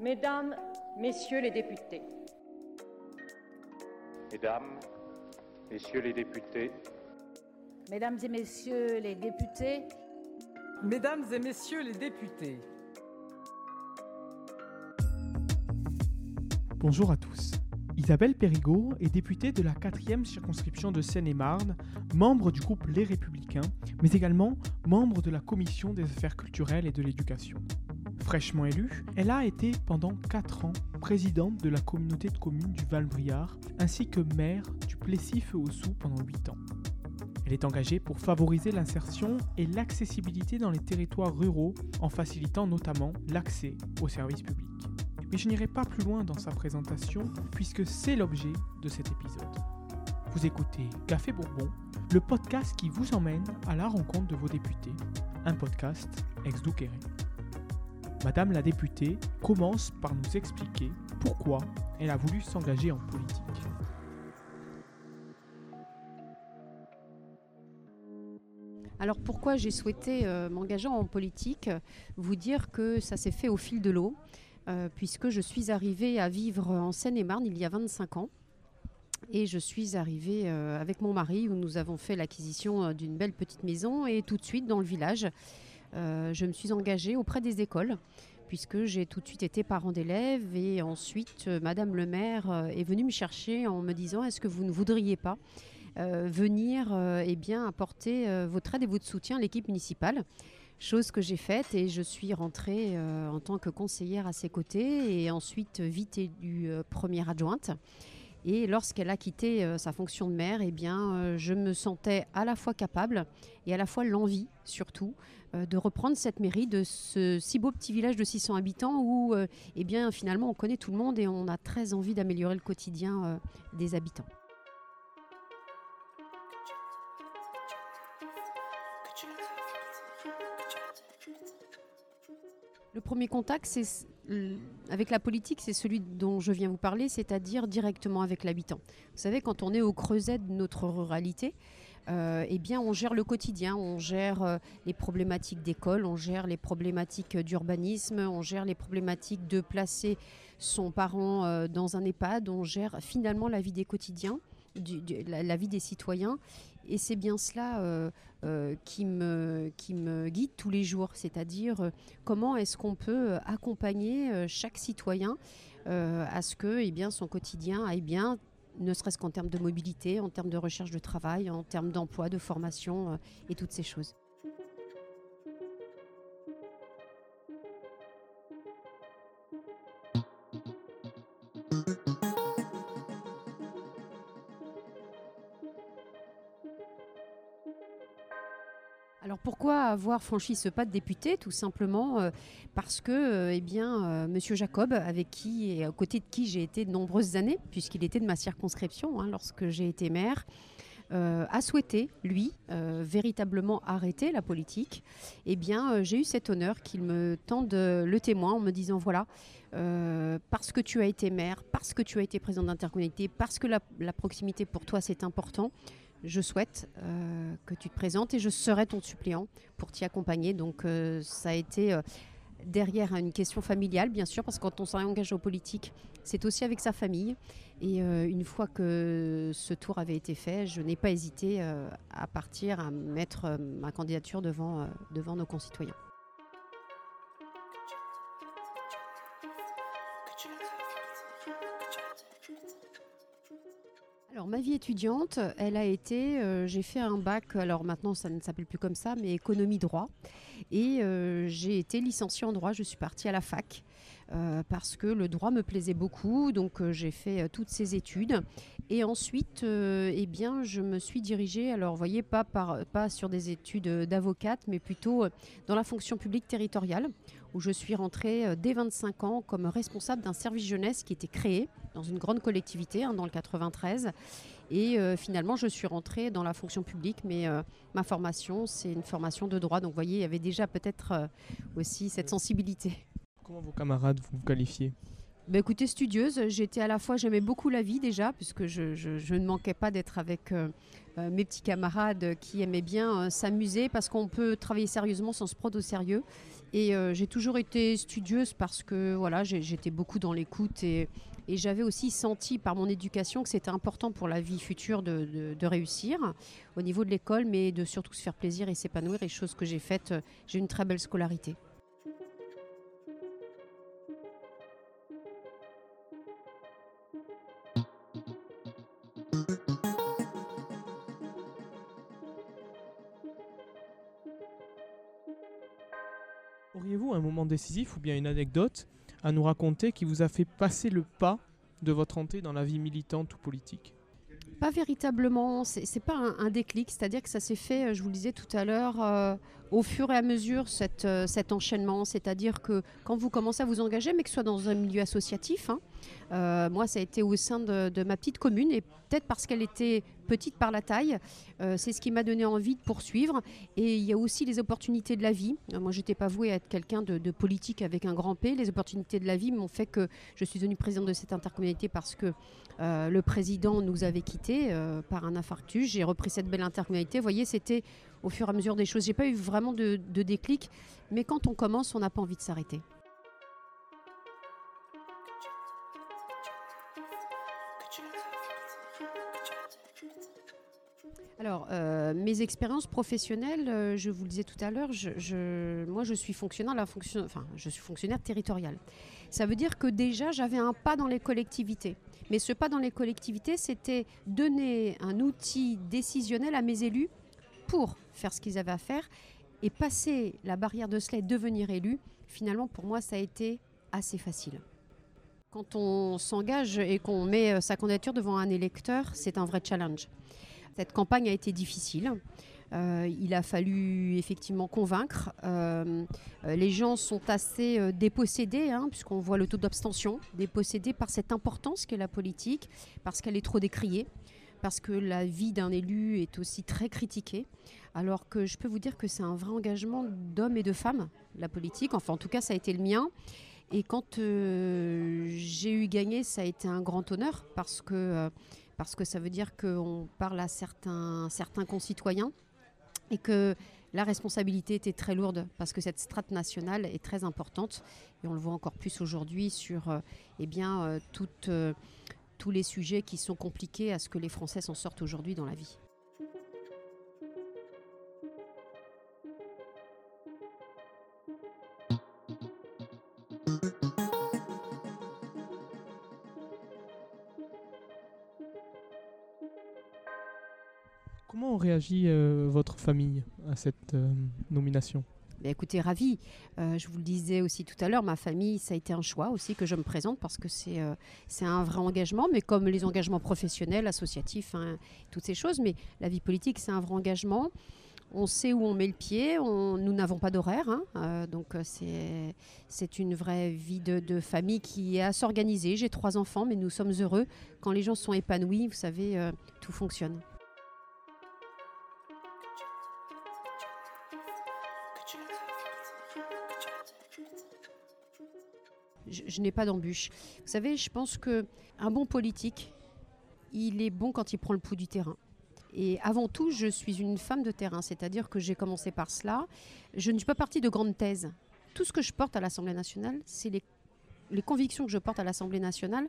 Mesdames, Messieurs les députés. Mesdames, Messieurs les députés. Mesdames et Messieurs les députés. Mesdames et Messieurs les députés. Bonjour à tous. Isabelle Périgaud est députée de la 4e circonscription de Seine-et-Marne, membre du groupe Les Républicains, mais également membre de la commission des affaires culturelles et de l'éducation. Fraîchement élue, elle a été pendant 4 ans présidente de la communauté de communes du Val-Briard ainsi que maire du Plessis-Feu-Sous pendant 8 ans. Elle est engagée pour favoriser l'insertion et l'accessibilité dans les territoires ruraux en facilitant notamment l'accès aux services publics. Mais je n'irai pas plus loin dans sa présentation puisque c'est l'objet de cet épisode. Vous écoutez Café Bourbon, le podcast qui vous emmène à la rencontre de vos députés, un podcast ex douqueré Madame la députée commence par nous expliquer pourquoi elle a voulu s'engager en politique. Alors pourquoi j'ai souhaité euh, m'engager en politique? Vous dire que ça s'est fait au fil de l'eau, euh, puisque je suis arrivée à vivre en Seine-et-Marne il y a 25 ans. Et je suis arrivée euh, avec mon mari où nous avons fait l'acquisition d'une belle petite maison et tout de suite dans le village. Je me suis engagée auprès des écoles puisque j'ai tout de suite été parent d'élèves et ensuite Madame le maire est venue me chercher en me disant est-ce que vous ne voudriez pas euh, venir euh, eh bien, apporter euh, votre aide et votre soutien à l'équipe municipale? Chose que j'ai faite et je suis rentrée en tant que conseillère à ses côtés et ensuite vite élue première adjointe. Et lorsqu'elle a quitté sa fonction de maire, eh bien, je me sentais à la fois capable et à la fois l'envie, surtout, de reprendre cette mairie de ce si beau petit village de 600 habitants où, eh bien, finalement, on connaît tout le monde et on a très envie d'améliorer le quotidien des habitants. Le premier contact c'est, avec la politique, c'est celui dont je viens vous parler, c'est-à-dire directement avec l'habitant. Vous savez, quand on est au creuset de notre ruralité, euh, eh bien, on gère le quotidien, on gère euh, les problématiques d'école, on gère les problématiques d'urbanisme, on gère les problématiques de placer son parent euh, dans un EHPAD, on gère finalement la vie des quotidiens, la, vie des citoyens. Et c'est bien cela euh, euh, qui, me, qui me guide tous les jours, c'est-à-dire euh, comment est-ce qu'on peut accompagner chaque citoyen à ce que eh bien, son quotidien aille bien, ne serait-ce qu'en termes de mobilité, en termes de recherche de travail, en termes d'emploi, de formation et toutes ces choses. Alors pourquoi avoir franchi ce pas de député Tout simplement euh, parce que, euh, eh bien, euh, Monsieur Jacob, avec qui et à côté de qui j'ai été de nombreuses années, puisqu'il était de ma circonscription hein, lorsque j'ai été maire, a souhaité, lui, véritablement arrêter la politique, eh bien, j'ai eu cet honneur qu'il me tende le témoin en me disant voilà, parce que tu as été maire, parce que tu as été président d'intercommunalité, parce que la proximité pour toi c'est important, je souhaite euh, que tu te présentes et je serai ton suppléant pour t'y accompagner. Donc euh, ça a été euh, derrière une question familiale, bien sûr, parce que quand on s'engage en politique, c'est aussi avec sa famille. Et une fois que ce tour avait été fait, je n'ai pas hésité à partir, à mettre ma candidature devant, devant nos concitoyens. Ma vie étudiante, elle a été, euh, j'ai fait un bac, alors maintenant ça ne s'appelle plus comme ça, mais économie droit. Et euh, j'ai été licenciée en droit, je suis partie à la fac. Euh, parce que le droit me plaisait beaucoup, donc j'ai fait toutes ces études. Et ensuite, eh bien, je me suis dirigée, alors vous voyez, pas, sur des études d'avocate, mais plutôt dans la fonction publique territoriale, où je suis rentrée dès 25 ans comme responsable d'un service jeunesse qui était créé dans une grande collectivité, hein, dans le 93. Et euh, finalement, je suis rentrée dans la fonction publique, mais euh, ma formation, c'est une formation de droit. Donc, vous voyez, il y avait déjà peut-être euh, aussi cette sensibilité. Comment vos camarades vous qualifiez bah, écoutez, studieuse, j'étais à la fois, j'aimais beaucoup la vie déjà, puisque je, ne manquais pas d'être avec euh, euh, mes petits camarades qui aimaient bien euh, s'amuser, parce qu'on peut travailler sérieusement sans se prendre au sérieux. Et j'ai toujours été studieuse parce que voilà, j'étais beaucoup dans l'écoute et, j'avais aussi senti par mon éducation que c'était important pour la vie future de, de- réussir au niveau de l'école, mais de surtout se faire plaisir et s'épanouir, et chose que j'ai faite. J'ai une très belle scolarité. Un moment décisif ou bien une anecdote à nous raconter qui vous a fait passer le pas de votre entrée dans la vie militante ou politique Pas véritablement, c'est pas un, déclic, c'est-à-dire que ça s'est fait, euh, je vous le disais tout à l'heure, euh, au fur et à mesure euh, cet enchaînement, c'est-à-dire que quand vous commencez à vous engager, mais que ce soit dans un milieu associatif, hein, euh, moi ça a été au sein de, ma petite commune et peut-être parce qu'elle était petite par la taille, euh, c'est ce qui m'a donné envie de poursuivre. Et il y a aussi les opportunités de la vie. Euh, moi j'étais pas vouée à être quelqu'un de, politique avec un grand P. Les opportunités de la vie m'ont fait que je suis devenue présidente de cette intercommunalité parce que euh, le président nous avait quittés par un infarctus. J'ai repris cette belle intercommunalité. Vous voyez, c'était au fur et à mesure des choses. J'ai pas eu vraiment de déclic, mais quand on commence, on n'a pas envie de s'arrêter. Alors, euh, mes expériences professionnelles, euh, je vous le disais tout à l'heure, moi je suis fonctionnaire, la enfin, je suis fonctionnaire territorial. Ça veut dire que déjà j'avais un pas dans les collectivités. Mais ce pas dans les collectivités, c'était donner un outil décisionnel à mes élus pour faire ce qu'ils avaient à faire et passer la barrière de cela et devenir élu. Finalement, pour moi, ça a été assez facile. Quand on s'engage et qu'on met euh, sa candidature devant un électeur, c'est un vrai challenge. Cette campagne a été difficile. Euh, il a fallu effectivement convaincre. Euh, les gens sont assez dépossédés, hein, puisqu'on voit le taux d'abstention, dépossédés par cette importance qu'est la politique, parce qu'elle est trop décriée, parce que la vie d'un élu est aussi très critiquée. Alors que je peux vous dire que c'est un vrai engagement d'hommes et de femmes, la politique. Enfin, en tout cas, ça a été le mien. Et quand euh, j'ai eu gagné, ça a été un grand honneur, parce que, euh, parce que ça veut dire qu'on parle à certains, certains concitoyens et que la responsabilité était très lourde parce que cette strate nationale est très importante et on le voit encore plus aujourd'hui sur euh, eh bien, euh, toutes, euh, tous les sujets qui sont compliqués à ce que les Français s'en sortent aujourd'hui dans la vie. Réagit euh, votre famille à cette euh, nomination? Ben, écoutez, ravi. Euh, je vous le disais aussi tout à l'heure, ma famille, ça a été un choix aussi que je me présente parce que c'est euh, un vrai engagement, mais comme les engagements professionnels, associatifs, hein, toutes ces choses. Mais la vie politique, c'est un vrai engagement. On sait où on met le pied. on- nous n'avons pas d'horaire, hein, donc c'est une vraie vie de, de famille qui est à s'organiser. J'ai trois enfants, mais nous sommes heureux quand les gens sont épanouis. Vous savez, tout fonctionne. Je, n'ai pas d'embûche. Vous savez, je pense que un bon politique, il est bon quand il prend le pouls du terrain. Et avant tout, je suis une femme de terrain, c'est-à-dire que j'ai commencé par cela. Je ne suis pas partie de grandes thèses. Tout ce que je porte à l'Assemblée nationale, c'est les convictions que je porte à l'Assemblée nationale,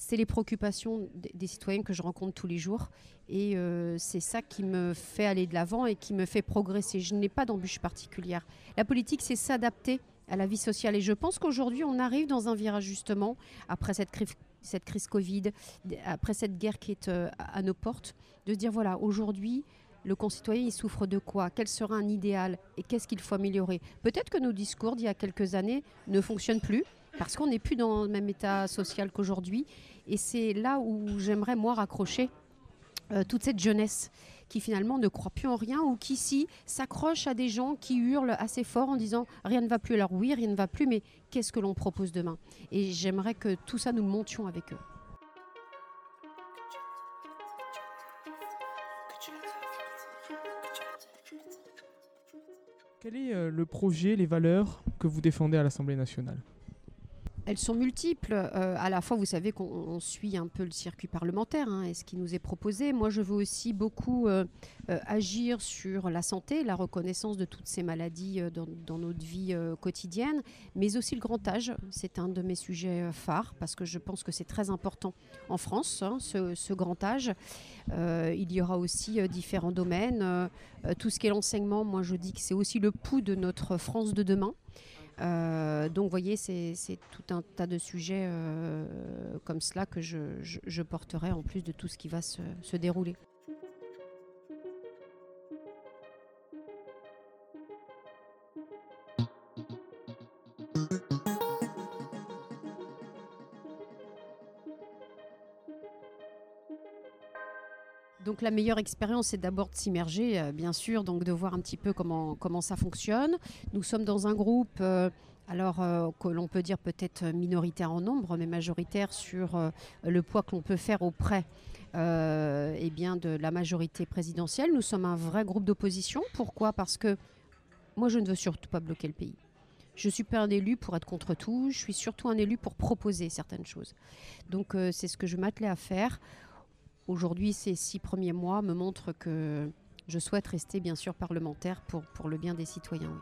c'est les préoccupations des, citoyens que je rencontre tous les jours. Et euh, c'est ça qui me fait aller de l'avant et qui me fait progresser. Je n'ai pas d'embûche particulière. La politique, c'est s'adapter à la vie sociale. Et je pense qu'aujourd'hui, on arrive dans un virage justement, après cette crise, cette crise Covid, après cette guerre qui est euh, à nos portes, de se dire, voilà, aujourd'hui, le concitoyen, il souffre de quoi? Quel sera un idéal? Et qu'est-ce qu'il faut améliorer? Peut-être que nos discours d'il y a quelques années ne fonctionnent plus, parce qu'on n'est plus dans le même état social qu'aujourd'hui. Et c'est là où j'aimerais, moi, raccrocher euh, toute cette jeunesse qui finalement ne croit plus en rien ou qui ici s'accroche à des gens qui hurlent assez fort en disant rien ne va plus. Alors oui, rien ne va plus, mais qu'est-ce que l'on propose demain? Et j'aimerais que tout ça, nous le montions avec eux. Quel est euh, le projet, les valeurs que vous défendez à l'Assemblée nationale? Elles sont multiples. Euh, à la fois, vous savez qu'on suit un peu le circuit parlementaire hein, et ce qui nous est proposé. Moi, je veux aussi beaucoup euh, euh, agir sur la santé, la reconnaissance de toutes ces maladies dans, notre vie quotidienne, mais aussi le grand âge. C'est un de mes sujets phares parce que je pense que c'est très important en France, hein, ce, ce, grand âge. il y aura aussi différents domaines. tout ce qui est l'enseignement, moi, je dis que c'est aussi le pouls de notre France de demain. Euh, donc, vous voyez, c'est tout un tas de sujets euh, comme cela que je, porterai en plus de tout ce qui va se, se dérouler. Donc la meilleure expérience, c'est d'abord de s'immerger, euh, bien sûr, donc de voir un petit peu comment, ça fonctionne. Nous sommes dans un groupe, euh, alors euh, que l'on peut dire peut-être minoritaire en nombre, mais majoritaire sur le poids que l'on peut faire auprès eh bien, de la majorité présidentielle. Nous sommes un vrai groupe d'opposition. Pourquoi? Parce que moi, je ne veux surtout pas bloquer le pays. Je ne suis pas un élu pour être contre tout, je suis surtout un élu pour proposer certaines choses. Donc c'est ce que je m'attelais à faire. Aujourd'hui, ces six premiers mois me montrent que je souhaite rester bien sûr parlementaire pour, pour le bien des citoyens.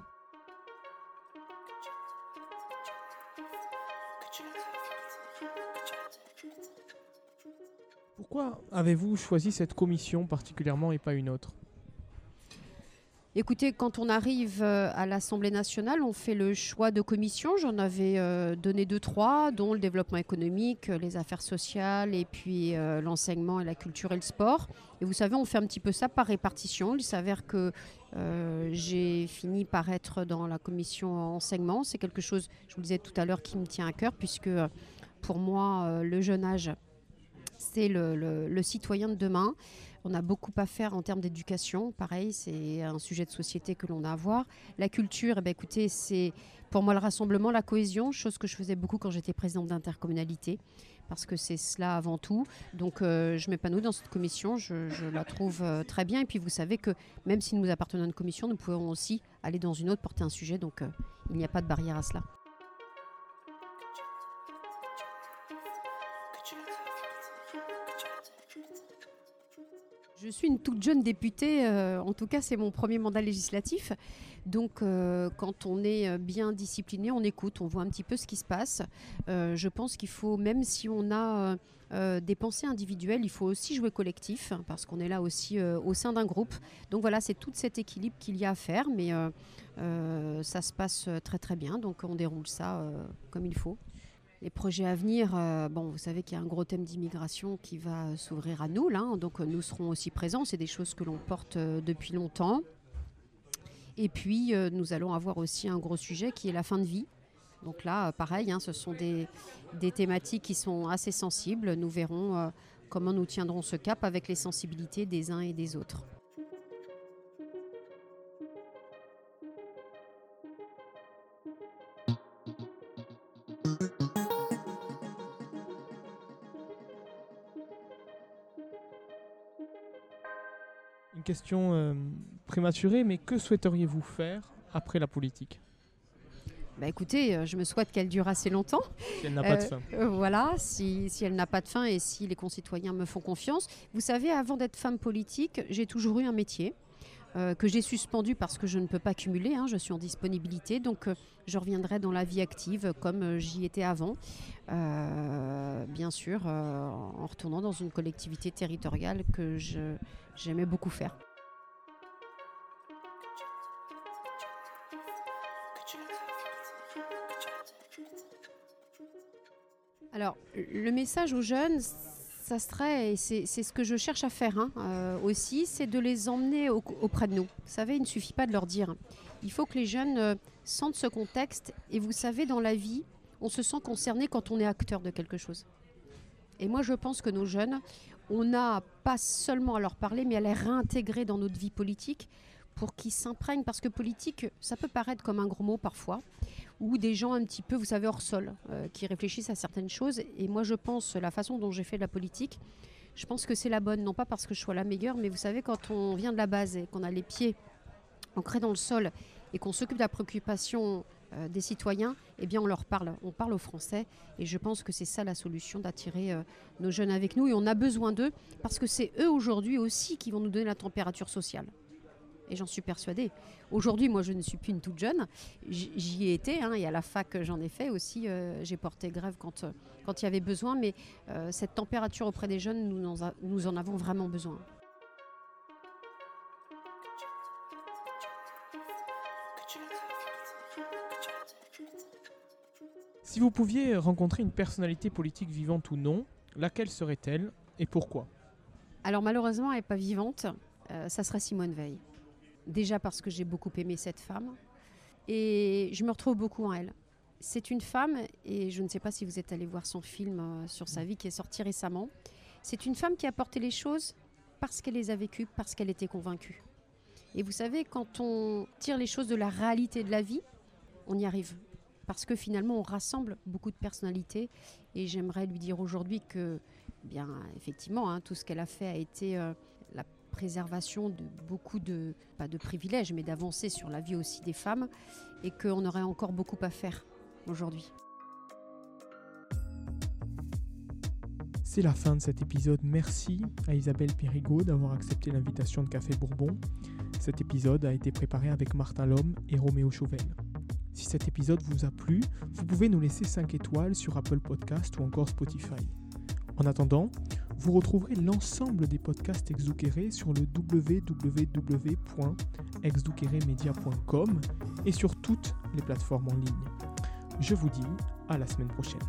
Pourquoi avez-vous choisi cette commission particulièrement et pas une autre? Écoutez, quand on arrive euh, à l'Assemblée nationale, on fait le choix de commissions. J'en avais euh, donné deux, trois, dont le développement économique, les affaires sociales et puis euh, l'enseignement et la culture et le sport. Et vous savez, on fait un petit peu ça par répartition. Il s'avère que j'ai fini par être dans la commission enseignement. C'est quelque chose, je vous le disais tout à l'heure, qui me tient à cœur, puisque pour moi, le jeune âge, c'est le, citoyen de demain. On a beaucoup à faire en termes d'éducation. Pareil, c'est un sujet de société que l'on a à voir. La culture, eh ben, écoutez, c'est pour moi le rassemblement, la cohésion, chose que je faisais beaucoup quand j'étais présidente d'intercommunalité, parce que c'est cela avant tout. Donc euh, je m'épanouis dans cette commission, je, la trouve euh, très bien. Et puis vous savez que même si nous appartenons à une commission, nous pouvons aussi aller dans une autre, porter un sujet. Donc euh, il n'y a pas de barrière à cela. Je suis une toute jeune députée, euh, en tout cas c'est mon premier mandat législatif. Donc euh, quand on est euh, bien discipliné, on écoute, on voit un petit peu ce qui se passe. je pense qu'il faut, même si on a des pensées individuelles, il faut aussi jouer collectif, parce qu'on est là aussi au sein d'un groupe. Donc voilà, c'est tout cet équilibre qu'il y a à faire, mais ça se passe très très bien, donc on déroule ça comme il faut les projets à venir, euh, bon, vous savez qu'il y a un gros thème d'immigration qui va s'ouvrir à nous, là, donc euh, nous serons aussi présents. C'est des choses que l'on porte euh, depuis longtemps. Et puis, nous allons avoir aussi un gros sujet qui est la fin de vie. Donc là, pareil, hein, ce sont des, thématiques qui sont assez sensibles. Nous verrons comment nous tiendrons ce cap avec les sensibilités des uns et des autres. Question euh, prématurée, mais que souhaiteriez-vous faire après la politique? Bah écoutez, euh, je me souhaite qu'elle dure assez longtemps. Si elle n'a pas de fin. Euh, voilà, si, si elle n'a pas de fin et si les concitoyens me font confiance. Vous savez, avant d'être femme politique, j'ai toujours eu un métier. Que j'ai suspendu parce que je ne peux pas cumuler, hein, je suis en disponibilité, donc je reviendrai dans la vie active comme j'y étais avant, bien sûr, en retournant dans une collectivité territoriale que j'aimais beaucoup faire. Alors, le message aux jeunes, ça serait, et c'est ce que je cherche à faire hein, euh, aussi, c'est de les emmener auprès de nous. Vous savez, il ne suffit pas de leur dire. Il faut que les jeunes euh, sentent ce contexte. Et vous savez, dans la vie, on se sent concerné quand on est acteur de quelque chose. Et moi, je pense que nos jeunes, on n'a pas seulement à leur parler, mais à les réintégrer dans notre vie politique pour qu'ils s'imprègnent. Parce que politique, ça peut paraître comme un gros mot parfois ou des gens un petit peu, vous savez, hors sol, euh, qui réfléchissent à certaines choses. Et moi, je pense, la façon dont j'ai fait de la politique, je pense que c'est la bonne, non pas parce que je sois la meilleure, mais vous savez, quand on vient de la base et qu'on a les pieds ancrés dans le sol et qu'on s'occupe de la préoccupation euh, des citoyens, eh bien on leur parle, on parle aux Français et je pense que c'est ça la solution d'attirer euh, nos jeunes avec nous et on a besoin d'eux parce que c'est eux aujourd'hui aussi qui vont nous donner la température sociale. Et j'en suis persuadée. Aujourd'hui, moi, je ne suis plus une toute jeune. J'y ai été, hein, et à la fac, j'en ai fait aussi. Euh, j'ai porté grève quand, quand il y avait besoin. Mais cette température auprès des jeunes, nous nous en avons vraiment besoin. Si vous pouviez rencontrer une personnalité politique vivante ou non, laquelle serait-elle et pourquoi? Alors malheureusement, elle n'est pas vivante. Euh, ça serait Simone Veil. Déjà parce que j'ai beaucoup aimé cette femme et je me retrouve beaucoup en elle. C'est une femme, et je ne sais pas si vous êtes allé voir son film euh, sur sa vie qui est sorti récemment. C'est une femme qui a porté les choses parce qu'elle les a vécues, parce qu'elle était convaincue. Et vous savez, quand on tire les choses de la réalité de la vie, on y arrive parce que finalement on rassemble beaucoup de personnalités et j'aimerais lui dire aujourd'hui que bien effectivement hein, tout ce qu'elle a fait a été euh, préservation de beaucoup de pas de privilèges mais d'avancées sur la vie aussi des femmes et qu'on aurait encore beaucoup à faire aujourd'hui. C'est la fin de cet épisode. Merci à Isabelle Périgaud d'avoir accepté l'invitation de Café Bourbon. Cet épisode a été préparé avec Martin Lhomme et Roméo Chauvel. Si cet épisode vous a plu, vous pouvez nous laisser 5 étoiles sur Apple Podcast ou encore Spotify. En attendant, vous retrouverez l'ensemble des podcasts Exukere sur le www.exdukeremedia.com et sur toutes les plateformes en ligne. Je vous dis à la semaine prochaine.